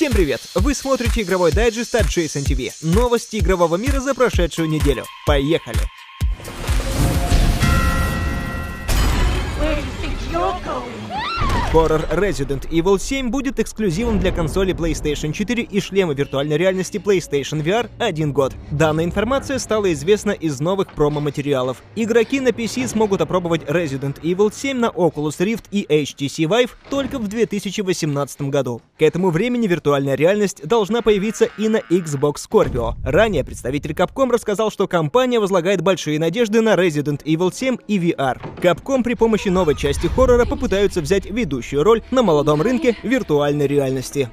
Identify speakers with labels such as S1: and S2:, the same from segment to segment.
S1: Всем привет! Вы смотрите игровой дайджест от Jason TV. Новости игрового мира за прошедшую неделю. Поехали! Хоррор Resident Evil 7 будет эксклюзивом для консоли PlayStation 4 и шлема виртуальной реальности PlayStation VR один год. Данная информация стала известна из новых промо-материалов. Игроки на PC смогут опробовать Resident Evil 7 на Oculus Rift и HTC Vive только в 2018 году. К этому времени виртуальная реальность должна появиться и на Xbox Scorpio. Ранее представитель Capcom рассказал, что компания возлагает большие надежды на Resident Evil 7 и VR. Capcom при помощи новой части хоррора попытаются взять ведущую роль на молодом рынке виртуальной реальности.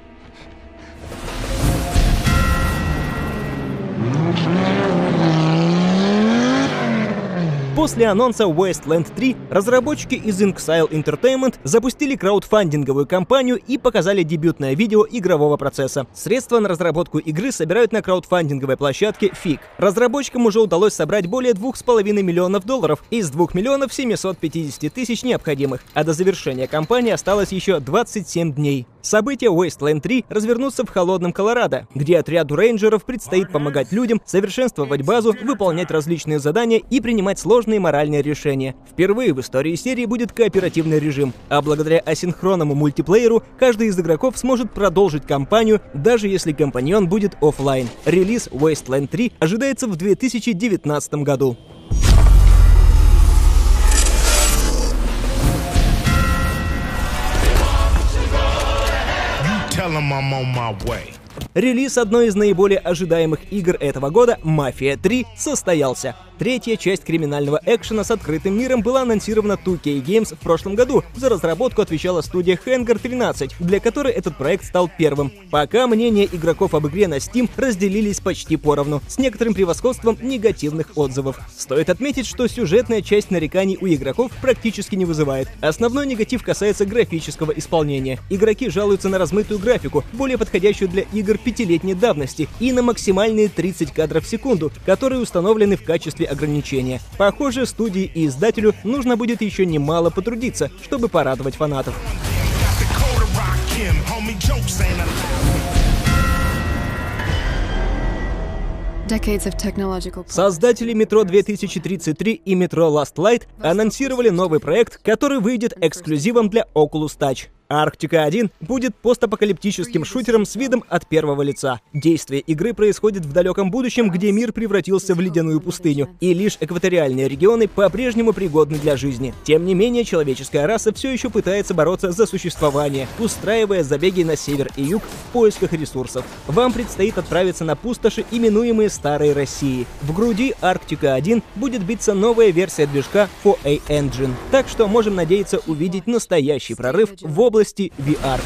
S1: После анонса Wasteland 3 разработчики из Inxile Entertainment запустили краудфандинговую кампанию и показали дебютное видео игрового процесса. Средства на разработку игры собирают на краудфандинговой площадке FIG. Разработчикам уже удалось собрать более 2,5 миллионов долларов из 2 миллионов 750 тысяч необходимых, а до завершения кампании осталось еще 27 дней. События Wasteland 3 развернутся в холодном Колорадо, где отряду рейнджеров предстоит помогать людям, совершенствовать базу, выполнять различные задания и принимать сложные моральные решения. Впервые в истории серии будет кооперативный режим, а благодаря асинхронному мультиплееру каждый из игроков сможет продолжить кампанию, даже если компаньон будет офлайн. Релиз Wasteland 3 ожидается в 2019 году.
S2: Tell him I'm on my way.
S1: Релиз одной из наиболее ожидаемых игр этого года, «Мафия 3», состоялся. Третья часть криминального экшена с открытым миром была анонсирована 2K Games в прошлом году. За разработку отвечала студия Hangar 13, для которой этот проект стал первым. Пока мнения игроков об игре на Steam разделились почти поровну, с некоторым превосходством негативных отзывов. Стоит отметить, что сюжетная часть нареканий у игроков практически не вызывает. Основной негатив касается графического исполнения. Игроки жалуются на размытую графику, более подходящую для игр пятилетней давности, и на максимальные 30 кадров в секунду, которые установлены в качестве ограничения. Похоже, студии и издателю нужно будет еще немало потрудиться, чтобы порадовать фанатов. Создатели Метро 2033 и Метро Last Light анонсировали новый проект, который выйдет эксклюзивом для Oculus Touch. Арктика 1 будет постапокалиптическим шутером с видом от первого лица. Действие игры происходит в далеком будущем, где мир превратился в ледяную пустыню, и лишь экваториальные регионы по-прежнему пригодны для жизни. Тем не менее, человеческая раса все еще пытается бороться за существование, устраивая забеги на север и юг в поисках ресурсов. Вам предстоит отправиться на пустоши, именуемые Старой Россией. В груди Арктика 1 будет биться новая версия движка 4A Engine, так что можем надеяться увидеть настоящий прорыв в области VR.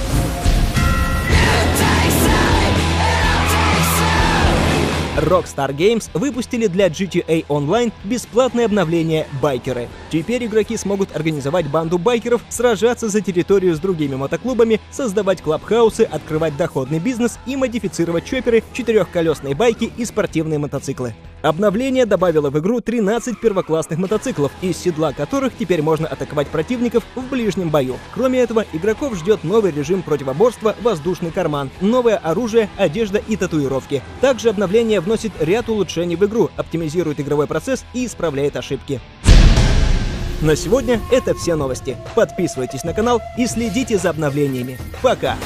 S1: Rockstar Games выпустили для GTA Online бесплатное обновление «Байкеры». Теперь игроки смогут организовать банду байкеров, сражаться за территорию с другими мотоклубами, создавать клабхаусы, открывать доходный бизнес и модифицировать чоперы, четырехколесные байки и спортивные мотоциклы. Обновление добавило в игру 13 первоклассных мотоциклов, из седла которых теперь можно атаковать противников в ближнем бою. Кроме этого, игроков ждет новый режим противоборства «Воздушный карман», новое оружие, одежда и татуировки. Также обновление вносит ряд улучшений в игру, оптимизирует игровой процесс и исправляет ошибки. На сегодня это все новости. Подписывайтесь на канал и следите за обновлениями. Пока!